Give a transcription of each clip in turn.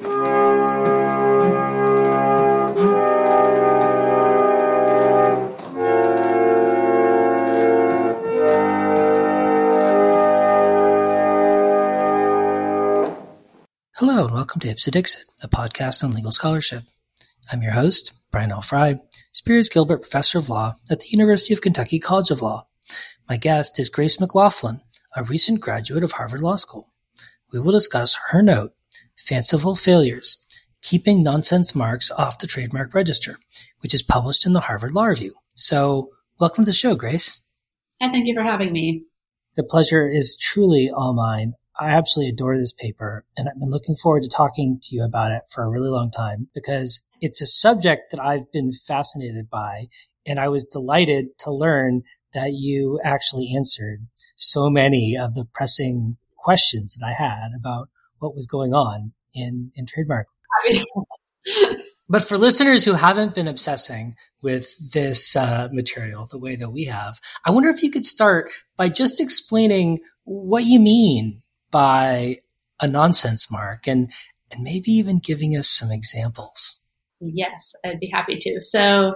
Hello, and welcome to Ipse Dixit, a podcast on legal scholarship. I'm your host, Brian L. Frye, Spears Gilbert Professor of Law at the University of Kentucky College of Law. My guest is Grace McLaughlin, a recent graduate of Harvard Law School. We will discuss her note, Fanciful Failures Keeping Nonsense Marks Off the Trademark Register, which is published in the Harvard Law Review. So, welcome to the show, Grace. And thank you for having me. The pleasure is truly all mine. I absolutely adore this paper, and I've been looking forward to talking to you about it for a really long time because it's a subject that I've been fascinated by. And I was delighted to learn that you actually answered so many of the pressing questions that I had about what was going on in, in trademark. but for listeners who haven't been obsessing with this uh, material the way that we have, I wonder if you could start by just explaining what you mean by a nonsense mark and and maybe even giving us some examples. Yes, I'd be happy to. So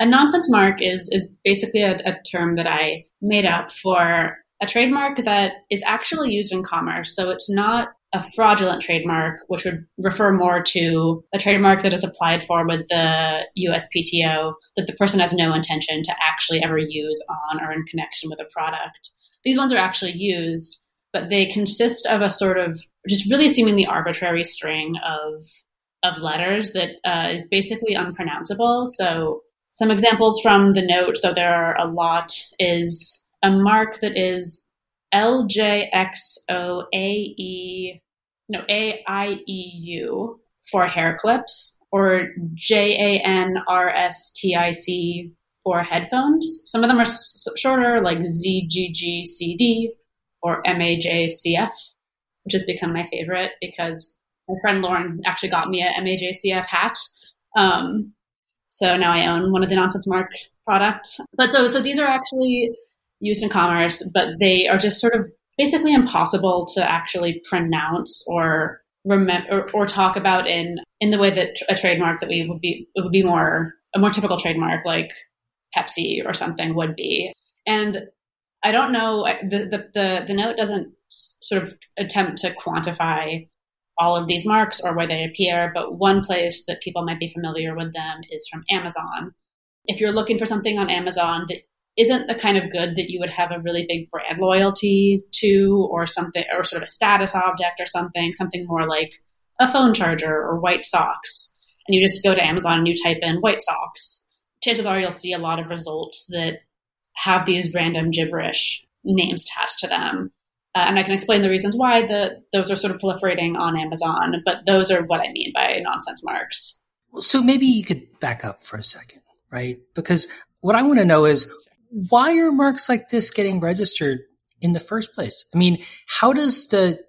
a nonsense mark is is basically a, a term that I made up for a trademark that is actually used in commerce. So it's not a fraudulent trademark, which would refer more to a trademark that is applied for with the USPTO that the person has no intention to actually ever use on or in connection with a product. These ones are actually used but they consist of a sort of just really seemingly arbitrary string of of letters that uh, is basically unpronounceable. So some examples from the note, though there are a lot, is a mark that is L J X O A E no A I E U for hair clips or J A N R S T I C for headphones. Some of them are s- shorter, like Z G G C D or MAJCF, which has become my favorite because my friend Lauren actually got me a MAJCF hat. Um, so now I own one of the Nonsense Mark products. But so, so these are actually used in commerce, but they are just sort of basically impossible to actually pronounce or remember or, or, talk about in in the way that a trademark that we would be it would be more a more typical trademark like Pepsi or something would be. And I don't know. The, the, the, the note doesn't sort of attempt to quantify all of these marks or where they appear, but one place that people might be familiar with them is from Amazon. If you're looking for something on Amazon that isn't the kind of good that you would have a really big brand loyalty to or something or sort of a status object or something, something more like a phone charger or white socks, and you just go to Amazon and you type in white socks, chances are you'll see a lot of results that have these random gibberish names attached to them. Uh, and I can explain the reasons why the, those are sort of proliferating on Amazon, but those are what I mean by nonsense marks. So maybe you could back up for a second, right? Because what I want to know is why are marks like this getting registered in the first place? I mean, how does the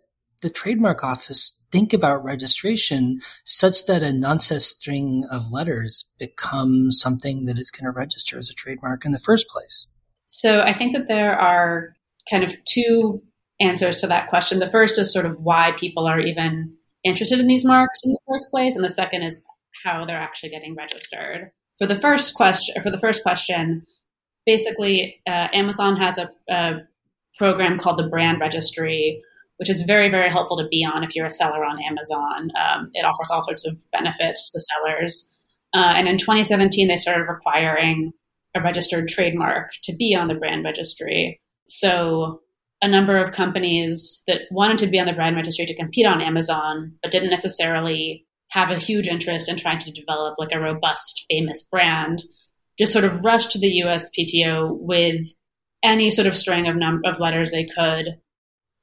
the trademark office think about registration such that a nonsense string of letters becomes something that is going to register as a trademark in the first place? So I think that there are kind of two answers to that question. The first is sort of why people are even interested in these marks in the first place, and the second is how they're actually getting registered. For the first question, for the first question, basically, uh, Amazon has a, a program called the Brand Registry, which is very, very helpful to be on if you're a seller on Amazon. Um, it offers all sorts of benefits to sellers. Uh, and in 2017, they started requiring a registered trademark to be on the brand registry. So a number of companies that wanted to be on the brand registry to compete on Amazon, but didn't necessarily have a huge interest in trying to develop like a robust, famous brand, just sort of rushed to the USPTO with any sort of string of num- of letters they could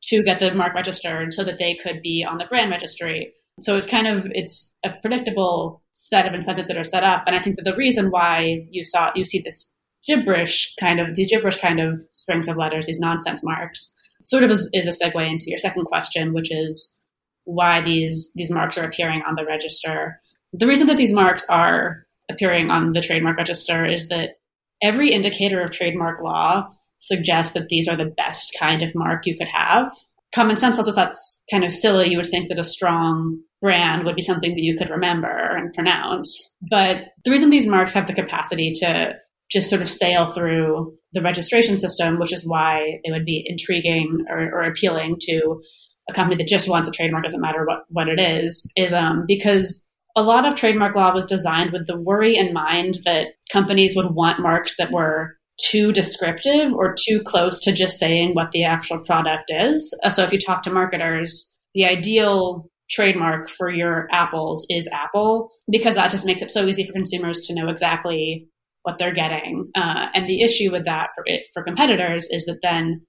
to get the mark registered so that they could be on the brand registry. So it's kind of it's a predictable set of incentives that are set up. And I think that the reason why you saw you see this gibberish kind of these gibberish kind of strings of letters, these nonsense marks, sort of is, is a segue into your second question, which is why these these marks are appearing on the register. The reason that these marks are appearing on the trademark register is that every indicator of trademark law suggests that these are the best kind of mark you could have common sense tells us that's kind of silly. You would think that a strong brand would be something that you could remember and pronounce. But the reason these marks have the capacity to just sort of sail through the registration system, which is why they would be intriguing or, or appealing to a company that just wants a trademark, doesn't matter what, what it is, is um, because a lot of trademark law was designed with the worry in mind that companies would want marks that were too descriptive or too close to just saying what the actual product is. Uh, so if you talk to marketers, the ideal trademark for your apples is Apple because that just makes it so easy for consumers to know exactly what they're getting. Uh, and the issue with that for it for competitors is that then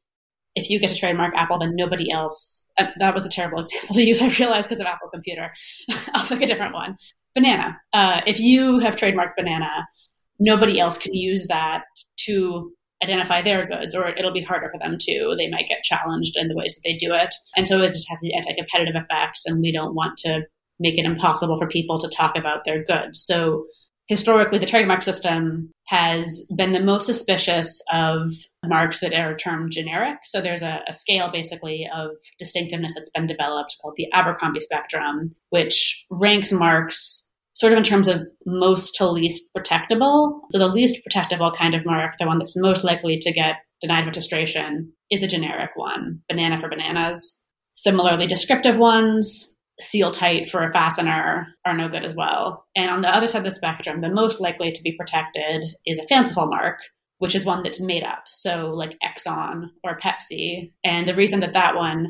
if you get to trademark Apple, then nobody else. Uh, that was a terrible example to use. I realized because of Apple Computer. I'll pick a different one. Banana. Uh, if you have trademarked banana, nobody else can use that to identify their goods, or it'll be harder for them to. They might get challenged in the ways that they do it, and so it just has the anti-competitive effects. And we don't want to make it impossible for people to talk about their goods. So historically, the trademark system has been the most suspicious of marks that are termed generic. So there's a, a, scale basically of distinctiveness that's been developed called the Abercrombie spectrum, which ranks marks sort of in terms of most to least protectable. So the least protectable kind of mark, the one that's most likely to get denied registration, is a generic one, banana for bananas. Similarly, descriptive ones seal tight for a fastener are no good as well. And on the other side of the spectrum, the most likely to be protected is a fanciful mark, which is one that's made up. So, like Exxon or Pepsi. And the reason that that one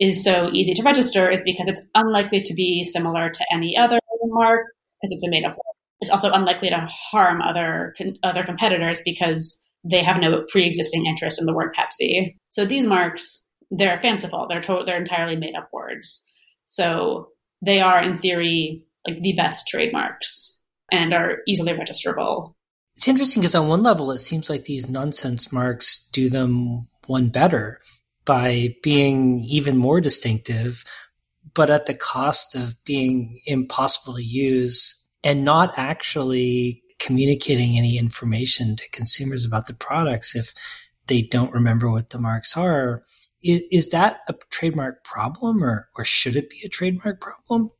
is so easy to register is because it's unlikely to be similar to any other mark because it's a made up word. It's also unlikely to harm other other competitors because they have no pre-existing interest in the word Pepsi. So these marks, they're fanciful. They're to- they're entirely made up words. So they are, in theory, like the best trademarks and are easily registrable. It's interesting because on one level, it seems like these nonsense marks do them one better by being even more distinctive, but at the cost of being impossible to use and not actually communicating any information to consumers about the products if they don't remember what the marks are. Is, is that a trademark problem or, or should it be a trademark problem?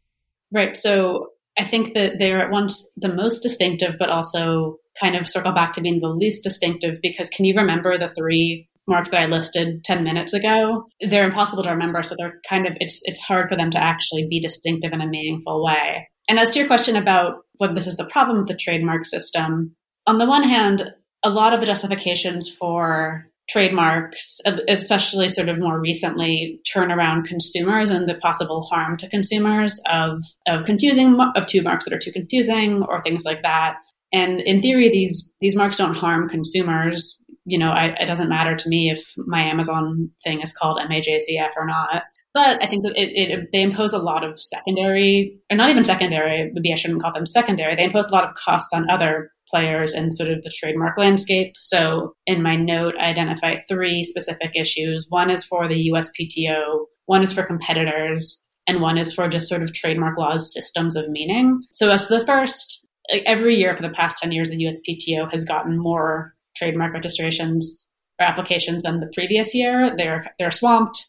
Right. So I think that they're at once the most distinctive, but also kind of circle back to being the least distinctive because can you remember the three marks that I listed 10 minutes ago? They're impossible to remember. So they're kind of, it's, it's hard for them to actually be distinctive in a meaningful way. And as to your question about whether this is the problem with the trademark system, on the one hand, a lot of the justifications for trademarks, especially sort of more recently, turn around consumers and the possible harm to consumers of, of confusing of two marks that are too confusing or things like that. And in theory, these these marks don't harm consumers. You know, I, it doesn't matter to me if my Amazon thing is called MAJCF or not. But I think it, it, they impose a lot of secondary, or not even secondary, maybe I shouldn't call them secondary. They impose a lot of costs on other players in sort of the trademark landscape. So in my note, I identify three specific issues. One is for the USPTO, one is for competitors, and one is for just sort of trademark laws systems of meaning. So as the first, every year for the past 10 years, the USPTO has gotten more trademark registrations or applications than the previous year. They're, they're swamped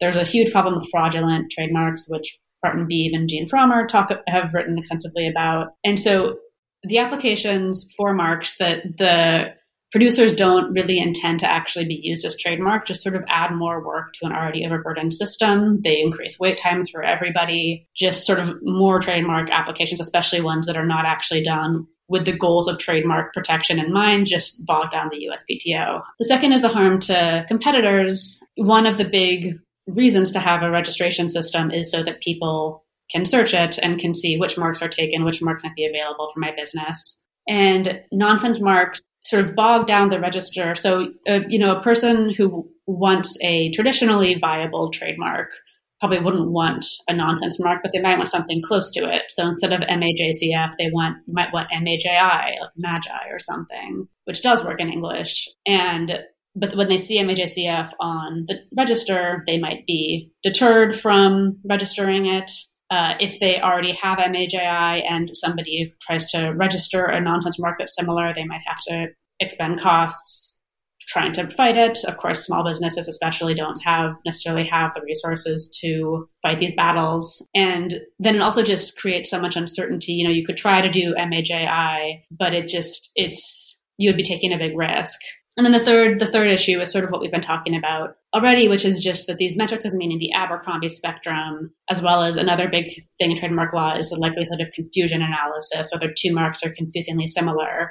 there's a huge problem with fraudulent trademarks, which Barton Beebe and Jeanne Fromer talk have written extensively about. And so the applications for marks that the producers don't really intend to actually be used as trademark just sort of add more work to an already overburdened system. They increase wait times for everybody. Just sort of more trademark applications especially ones that are not actually done with the goals of trademark protection in mind just bog down the uspto the second is the harm to competitors. One of the big reasons to have a registration system is so that people can search it and can see which marks are taken, which marks might be available for my business. And nonsense marks sort of bog down the register. So, uh, you know, a person who wants a traditionally viable trademark probably wouldn't want a nonsense mark, but they might want something close to it. So instead of MAJCF, they want might want MAJI, like Magi or something, which does work in English. And but when they see MAJCF on the register, they might be deterred from registering it. Uh, if they already have MAJI and somebody tries to register a nonsense mark that's similar, they might have to expend costs trying to fight it. Of course, small businesses especially don't have necessarily have the resources to fight these battles. And then it also just creates so much uncertainty. You know, you could try to do MAJI, but it just it's you would be taking a big risk. And then the third, the third issue is sort of what we've been talking about already, which is just that these metrics of meaning, the Abercrombie spectrum, as well as another big thing in trademark law is the likelihood of confusion analysis, whether two marks are confusingly similar.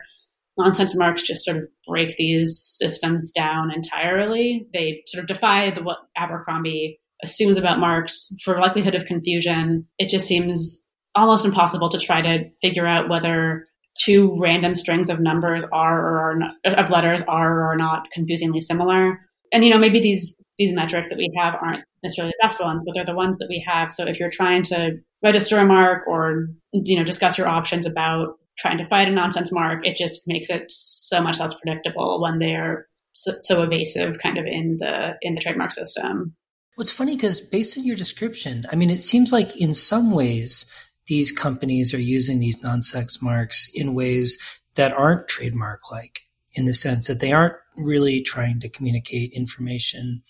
Nonsense marks just sort of break these systems down entirely. They sort of defy the, what Abercrombie assumes about marks for likelihood of confusion. It just seems almost impossible to try to figure out whether two random strings of numbers are or are not, of letters are or are not confusingly similar. And you know, maybe these these metrics that we have aren't necessarily the best ones, but they're the ones that we have. So if you're trying to register a mark or you know discuss your options about trying to fight a nonsense mark, it just makes it so much less predictable when they're so, so evasive, kind of in the in the trademark system. It's funny because based on your description, I mean, it seems like in some ways these companies are using these nonsense marks in ways that aren't trademark like, in the sense that they aren't really trying to communicate information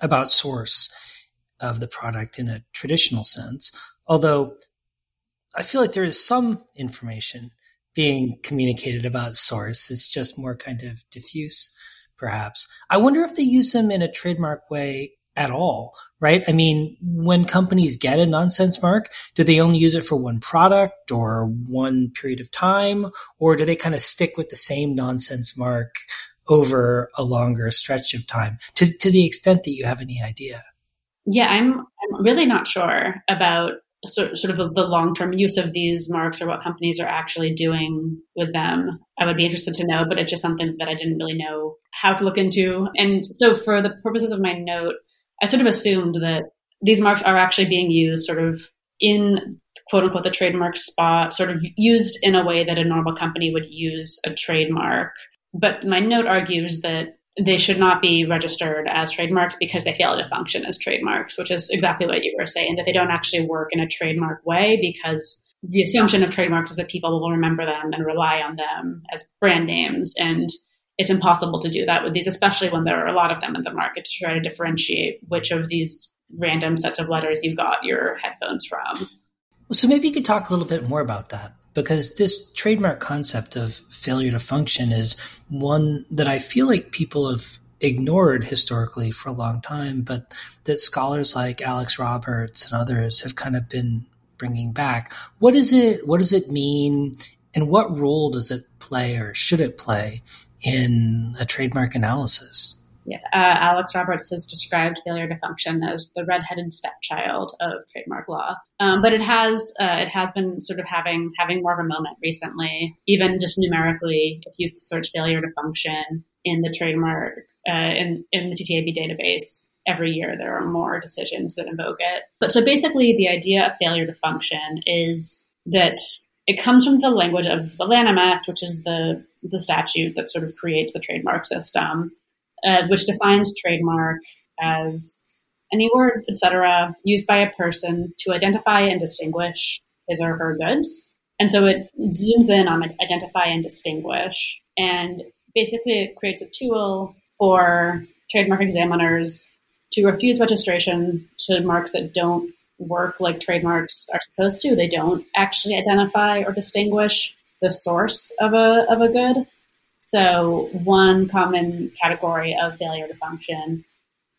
about source of the product in a traditional sense. Although I feel like there is some information being communicated about source. It's just more kind of diffuse, perhaps. I wonder if they use them in a trademark way at all, right? I mean, when companies get a nonsense mark, do they only use it for one product or one period of time? Or do they kind of stick with the same nonsense mark over a longer stretch of time to, to the extent that you have any idea? Yeah, I'm, I'm really not sure about sort, sort of the, long term use of these marks or what companies are actually doing with them. I would be interested to know, but it's just something that I didn't really know how to look into. And so, for the purposes of my note, I sort of assumed that these marks are actually being used sort of in quote unquote the trademark spot, sort of used in a way that a normal company would use a trademark. But my note argues that they should not be registered as trademarks because they fail to function as trademarks, which is exactly what you were saying, that they don't actually work in a trademark way because the assumption of trademarks is that people will remember them and rely on them as brand names. And it's impossible to do that with these, especially when there are a lot of them in the market to try to differentiate which of these random sets of letters you got your headphones from. So maybe you could talk a little bit more about that because this trademark concept of failure to function is one that I feel like people have ignored historically for a long time, but that scholars like Alex Roberts and others have kind of been bringing back. What is it? What does it mean? And what role does it play or should it play in a trademark analysis. Yeah, uh, Alex Roberts has described failure to function as the redheaded stepchild of trademark law, um, but it has uh, it has been sort of having having more of a moment recently. Even just numerically, if you search failure to function in the trademark uh, in in the TTAB database, every year there are more decisions that invoke it. But so basically, the idea of failure to function is that it comes from the language of the Lanham Act, which is the the statute that sort of creates the trademark system, uh, which defines trademark as any word, etc., used by a person to identify and distinguish his or her goods. And so it zooms in on identify and distinguish, and basically it creates a tool for trademark examiners to refuse registration to marks that don't work like trademarks are supposed to. They don't actually identify or distinguish the source of a, of a good. So, one common category of failure to function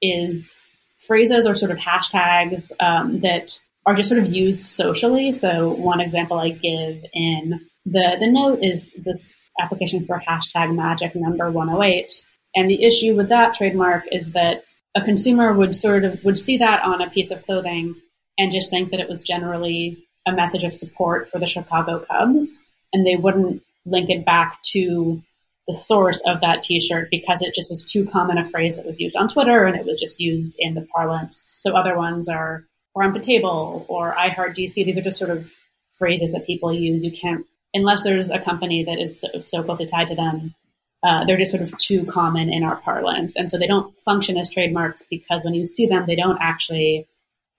is phrases or sort of hashtags um, that are just sort of used socially. So, one example I give in the, the note is this application for hashtag magic number 108. And the issue with that trademark is that a consumer would sort of would see that on a piece of clothing and just think that it was generally a message of support for the Chicago Cubs and they wouldn't link it back to the source of that t-shirt because it just was too common a phrase that was used on Twitter and it was just used in the parlance. So other ones are "Farm to Table or I Heart DC. These are just sort of phrases that people use. You can't, unless there's a company that is so, so closely tied to them, uh, they're just sort of too common in our parlance. And so they don't function as trademarks because when you see them, they don't actually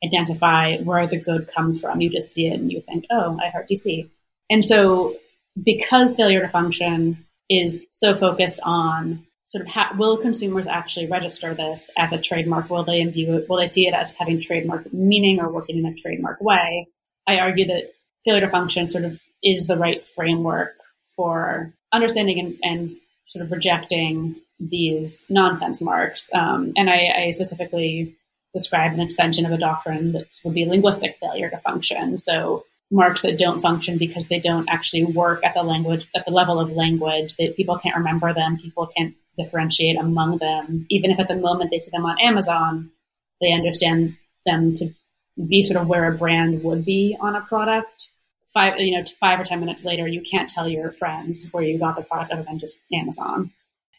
identify where the good comes from. You just see it and you think, oh, I Heart DC. And so, because failure to function is so focused on sort of ha- will consumers actually register this as a trademark? Will they view it? Will they see it as having trademark meaning or working in a trademark way? I argue that failure to function sort of is the right framework for understanding and, and sort of rejecting these nonsense marks. Um, and I, I, specifically describe an extension of a doctrine that would be linguistic failure to function. So marks that don't function because they don't actually work at the language at the level of language that people can't remember them, people can't differentiate among them. Even if at the moment they see them on Amazon, they understand them to be sort of where a brand would be on a product. Five, you know, five or ten minutes later, you can't tell your friends where you got the product other than just Amazon.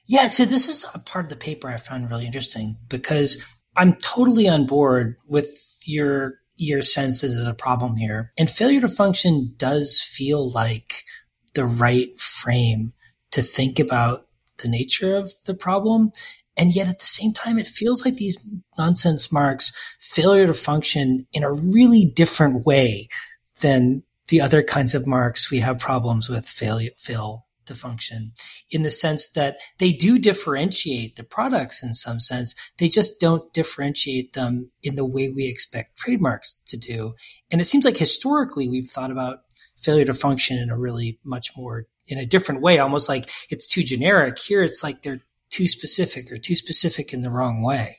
Yeah, so this is a part of the paper I found really interesting because I'm totally on board with your your sense that there's a problem here. And failure to function does feel like the right frame to think about the nature of the problem. And yet at the same time, it feels like these nonsense marks failure to function in a really different way than the other kinds of marks we have problems with fail, fail to function in the sense that they do differentiate the products in some sense. They just don't differentiate them in the way we expect trademarks to do. And it seems like historically we've thought about failure to function in a really much more in a different way, almost like it's too generic. Here it's like they're too specific or too specific in the wrong way.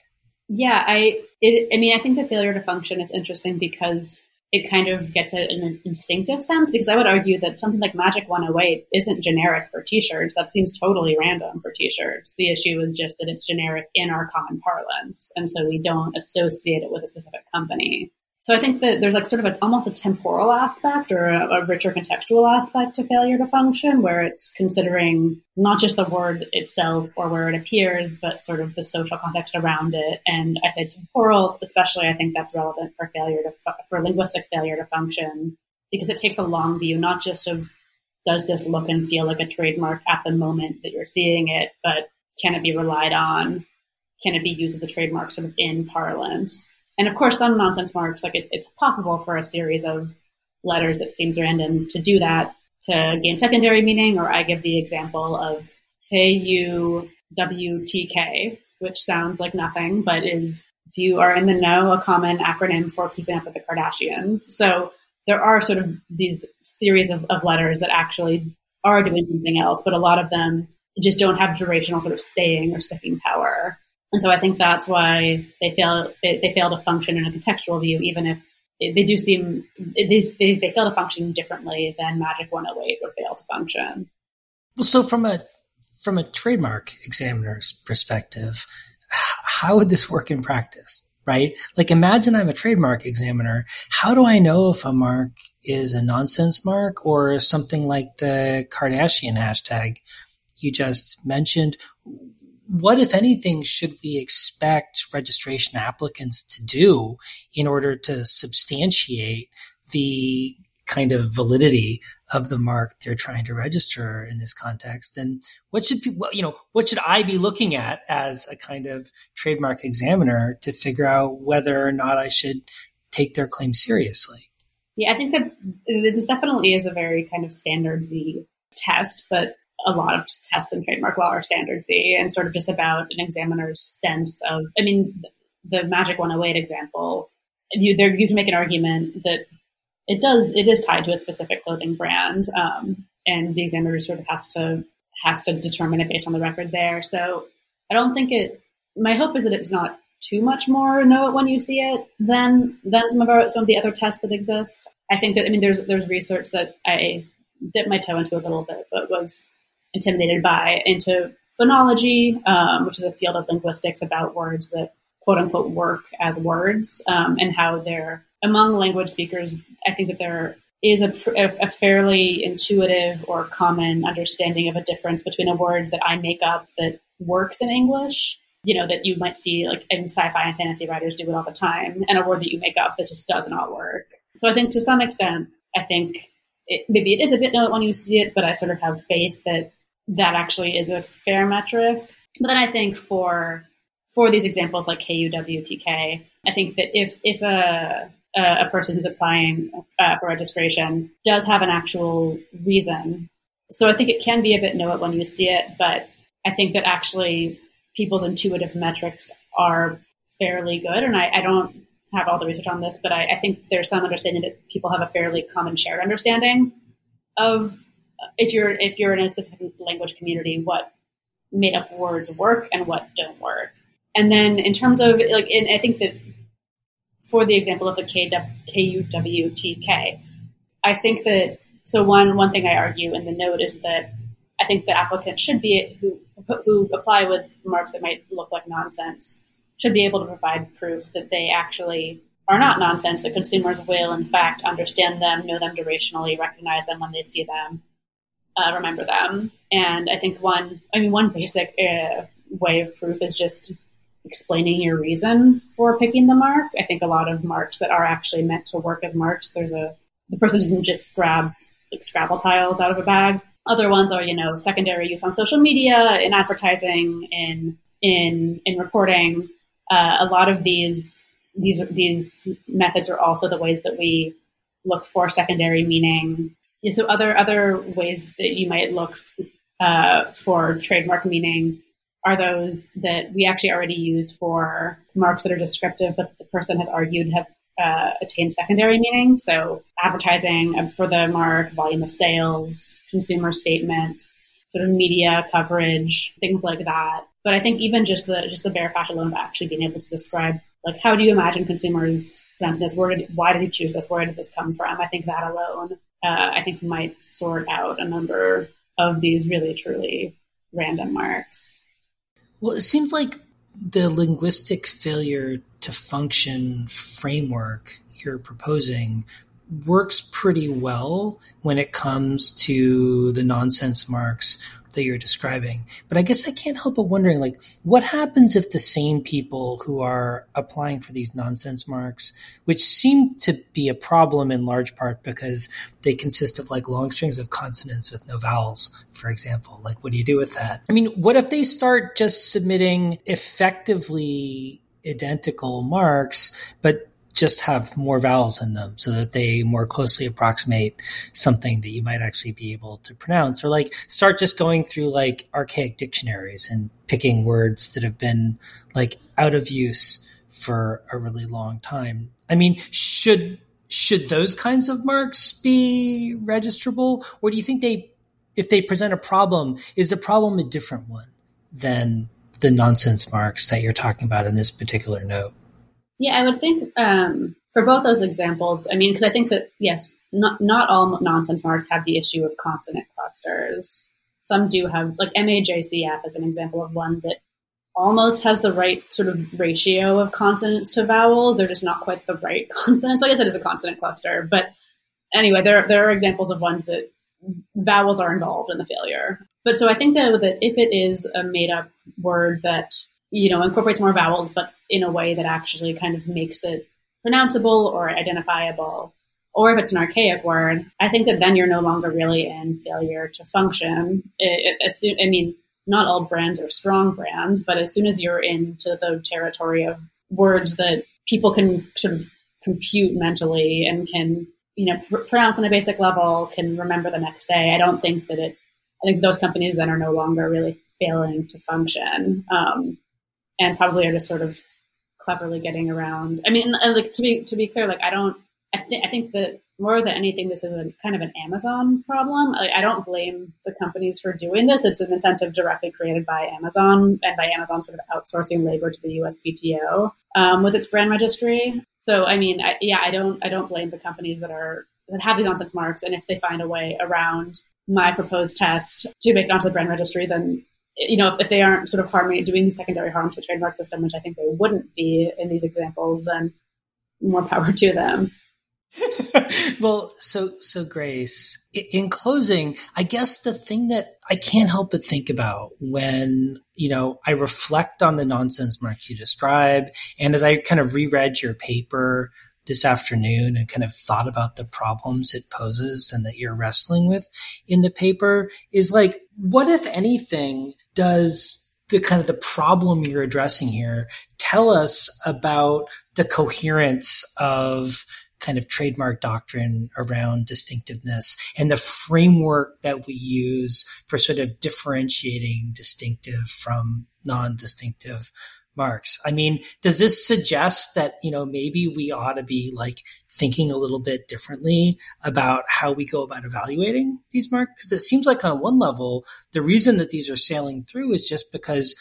Yeah, I it, I mean I think the failure to function is interesting because it kind of gets it in an instinctive sense because I would argue that something like Magic 108 isn't generic for t-shirts. That seems totally random for t-shirts. The issue is just that it's generic in our common parlance. And so we don't associate it with a specific company. So I think that there's like sort of a, almost a temporal aspect or a, a, richer contextual aspect to failure to function, where it's considering not just the word itself or where it appears, but sort of the social context around it. And I say temporal, especially, I think that's relevant for failure to fu- for linguistic failure to function because it takes a long view, not just of does this look and feel like a trademark at the moment that you're seeing it, but can it be relied on? Can it be used as a trademark sort of in parlance? And of course, some nonsense marks, like it's, it's possible for a series of letters that seems random to do that to gain secondary meaning, or I give the example of K-U-W-T-K, which sounds like nothing, but is, if you are in the know, a common acronym for keeping up with the Kardashians. So there are sort of these series of, of letters that actually are doing something else, but a lot of them just don't have durational sort of staying or sticking power. And so I think that's why they fail, they, they fail to function in a contextual view, even if they do seem, they, they, they fail to function differently than Magic 108 would fail to function. Well, so from a, from a trademark examiner's perspective, how would this work in practice? Right? Like imagine I'm a trademark examiner. How do I know if a mark is a nonsense mark or something like the Kardashian hashtag you just mentioned? What, if anything, should we expect registration applicants to do in order to substantiate the kind of validity of the mark they're trying to register in this context? And what should people you know what should i be looking at as a kind of trademark examiner to figure out whether or not i should take their claim seriously? Yeah i think that this definitely is a very kind of standardsy test but a lot of tests in trademark law are standard C and sort of just about an examiner's sense of, I mean, the Magic 108 example, you, there, you can make an argument that it does, it is tied to a specific clothing brand. Um, and the examiner sort of has to, has to determine it based on the record there. So I don't think it, my hope is that it's not too much more know it when you see it than, than some of our, some of the other tests that exist. I think that, I mean, there's, there's research that I dipped my toe into a little bit, but was intimidated by into phonology, um, which is a field of linguistics about words that quote unquote work as words um, and how they're among language speakers. I think that there is a, a, fairly intuitive or common understanding of a difference between a word that I make up that works in English, you know, that you might see like in sci-fi and fantasy writers do it all the time, and a word that you make up that just does not work. So I think to some extent, I think it, maybe it is a bit known when you see it, but I sort of have faith that that actually is a fair metric. But then I think for for these examples like KUWTK, I think that if if a a person who's applying uh, for registration does have an actual reason, so I think it can be a bit know it when you see it, but I think that actually people's intuitive metrics are fairly good. And I, I don't have all the research on this, but I, I, think there's some understanding that people have a fairly common shared understanding of if you're if you're in a specific language community, what made up words work and what don't work. And then in terms of like, I think that for the example of the KUWTK, I think that so one one thing I argue in the note is that I think the applicant should be who who apply with marks that might look like nonsense should be able to provide proof that they actually are not nonsense. That consumers will in fact understand them, know them durationally, recognize them when they see them, uh, remember them. And I think one, I mean, one basic uh, way of proof is just explaining your reason for picking the mark. I think a lot of marks that are actually meant to work as marks, there's a the person didn't just grab like Scrabble tiles out of a bag. Other ones are, you know, secondary use on social media, in advertising, in in in reporting. Uh, a lot of these these these methods are also the ways that we look for secondary meaning. Yeah, so other other ways that you might look uh, for trademark meaning are those that we actually already use for marks that are descriptive, but the person has argued have uh, attain secondary meaning. So advertising for the mark, volume of sales, consumer statements, sort of media coverage, things like that. But I think even just the just the bare fact alone of actually being able to describe like how do you imagine consumers presenting this? Did why did you choose this? Where did this come from? I think that alone, uh, I think might sort out a number of these really truly random marks. Well, it seems like the linguistic failure to function framework you're proposing works pretty well when it comes to the nonsense marks that you're describing. But I guess I can't help but wondering, like, what happens if the same people who are applying for these nonsense marks, which seem to be a problem in large part because they consist of like long strings of consonants with no vowels, for example, like, what do you do with that? I mean, what if they start just submitting effectively identical marks, but just have more vowels in them so that they more closely approximate something that you might actually be able to pronounce. Or like start just going through like archaic dictionaries and picking words that have been like out of use for a really long time. I mean should should those kinds of marks be registrable? Or do you think they if they present a problem is the problem a different one than the nonsense marks that you're talking about in this particular note yeah, I would think um, for both those examples, I mean, because I think that, yes, not, not all nonsense marks have the issue of consonant clusters. Some do have, like MAJCF is an example of one that almost has the right sort of ratio of consonants to vowels. They're just not quite the right consonants. So I guess it is a consonant cluster. But anyway, there, there are examples of ones that vowels are involved in the failure. But so I think that, that if it is a made up word that you know, incorporates more vowels, but in a way that actually kind of makes it pronounceable or identifiable. Or if it's an archaic word, I think that then you're no longer really in failure to function. It, it, soon, I mean, not all brands are strong brands, but as soon as you're into the territory of words that people can sort of compute mentally and can, you know, pr- pronounce on a basic level, can remember the next day, I don't think that it, I think those companies then are no longer really failing to function. Um, and probably are just sort of cleverly getting around. I mean, like to be to be clear, like I don't. I think I think that more than anything, this is a kind of an Amazon problem. I, I don't blame the companies for doing this. It's an incentive directly created by Amazon and by Amazon sort of outsourcing labor to the USPTO um, with its brand registry. So, I mean, I, yeah, I don't I don't blame the companies that are that have these nonsense marks, and if they find a way around my proposed test to make it onto the brand registry, then you know, if they aren't sort of harming, doing secondary harm to the trademark system, which I think they wouldn't be in these examples, then more power to them. well, so so Grace, in closing, I guess the thing that I can't help but think about when you know I reflect on the nonsense mark you describe, and as I kind of reread your paper this afternoon and kind of thought about the problems it poses and that you're wrestling with in the paper, is like, what if anything does the kind of the problem you're addressing here tell us about the coherence of kind of trademark doctrine around distinctiveness and the framework that we use for sort of differentiating distinctive from non-distinctive marks. I mean, does this suggest that, you know, maybe we ought to be like thinking a little bit differently about how we go about evaluating these marks? Because it seems like on one level, the reason that these are sailing through is just because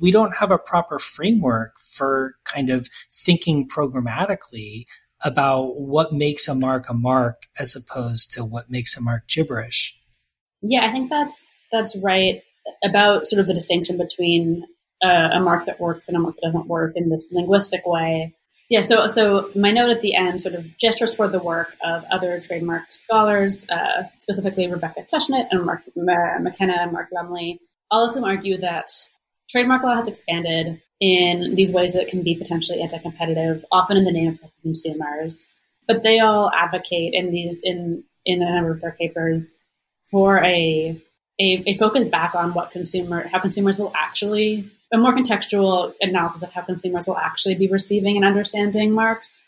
we don't have a proper framework for kind of thinking programmatically about what makes a mark a mark as opposed to what makes a mark gibberish. Yeah, I think that's that's right about sort of the distinction between uh, a mark that works and a mark that doesn't work in this linguistic way. Yeah, so so my note at the end sort of gestures toward the work of other trademark scholars, uh, specifically Rebecca Tushnet and Mark McKenna and Mark Lemley, all of whom argue that trademark law has expanded in these ways that can be potentially anti-competitive, often in the name of consumers. But they all advocate in these in in a number of their papers for a a, a focus back on what consumer how consumers will actually a more contextual analysis of how consumers will actually be receiving and understanding marks.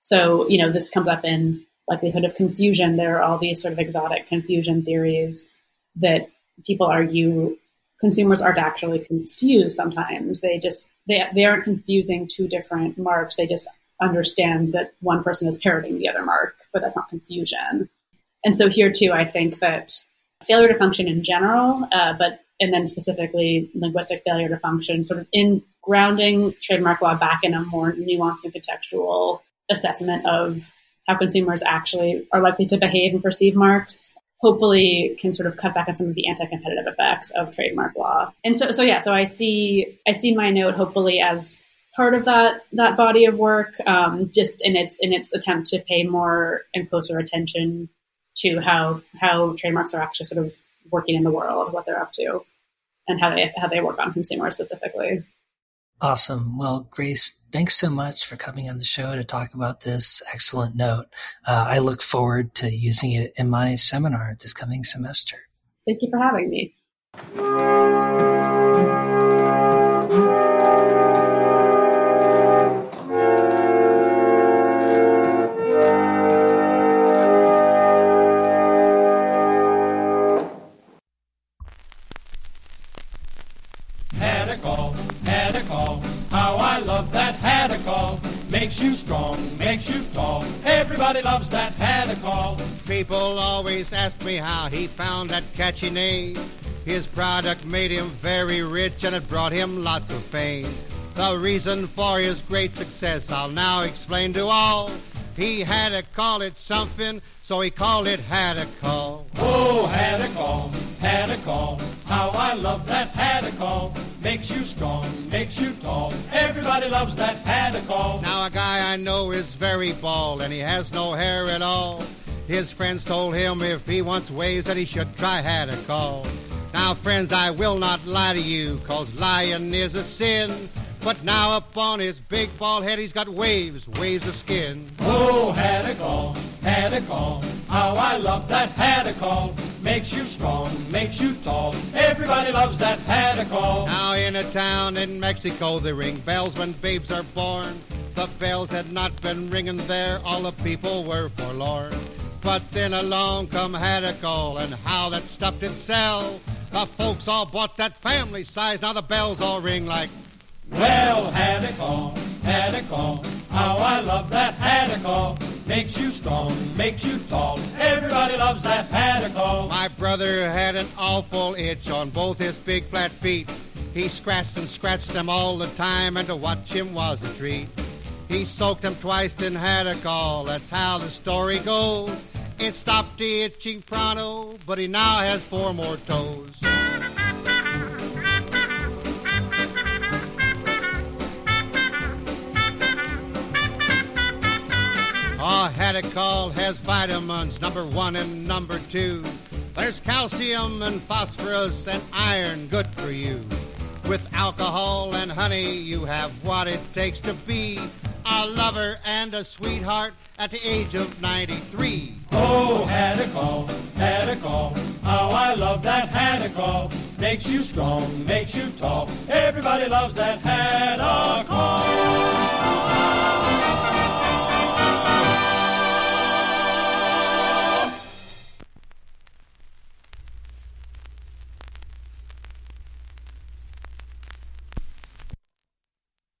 So, you know, this comes up in likelihood of confusion. There are all these sort of exotic confusion theories that people argue consumers aren't actually confused sometimes. They just they they aren't confusing two different marks. They just understand that one person is parroting the other mark, but that's not confusion. And so here too, I think that failure to function in general, uh, but and then specifically linguistic failure to function, sort of in grounding trademark law back in a more nuanced and contextual assessment of how consumers actually are likely to behave and perceive marks hopefully can sort of cut back on some of the anti-competitive effects of trademark law. And so so yeah, so I see I see my note hopefully as part of that that body of work, um, just in its in its attempt to pay more and closer attention to how how trademarks are actually sort of working in the world, what they're up to, and how they how they work on consumers specifically. Awesome. Well, Grace, thanks so much for coming on the show to talk about this excellent note. Uh, I look forward to using it in my seminar this coming semester. Thank you for having me. That catchy name. His product made him very rich and it brought him lots of fame. The reason for his great success I'll now explain to all. He had to call it something, so he called it had a call. Oh, Hadacol, had a call. How I love that Hadacol. Makes you strong, makes you tall. Everybody loves that Hadacol. Now a guy I know is very bald and he has no hair at all. His friends told him if he wants waves that he should try Hadacol. Now friends, I will not lie to you, cause lying is a sin. But now upon his big bald head he's got waves, waves of skin. Oh, Hadacol, had a call. How I love that Hadacol. Makes you strong, makes you tall. Everybody loves that Hadacol. Now in a town in Mexico they ring bells when babes are born. The bells had not been ringing there, all the people were forlorn. But then along come Hadacol, and how that stuff did sell. The folks all bought that family size, now the bells all ring like well, Hadacol, had a call. How I love that Hadacol. Makes you strong, makes you tall. Everybody loves that Hadacol. My brother had an awful itch on both his big flat feet. He scratched and scratched them all the time, and to watch him was a treat. He soaked them twice and Hadacol. That's how the story goes. It stopped itching pronto, but he now has four more toes. Oh, Hadacol has vitamins number one and number two. There's calcium and phosphorus and iron good for you. With alcohol and honey, you have what it takes to be a lover and a sweetheart at the age of 93. Oh, Hadacol, Hadacol, how I love that Hadacol. Makes you strong, makes you tall. Everybody loves that Hadacol.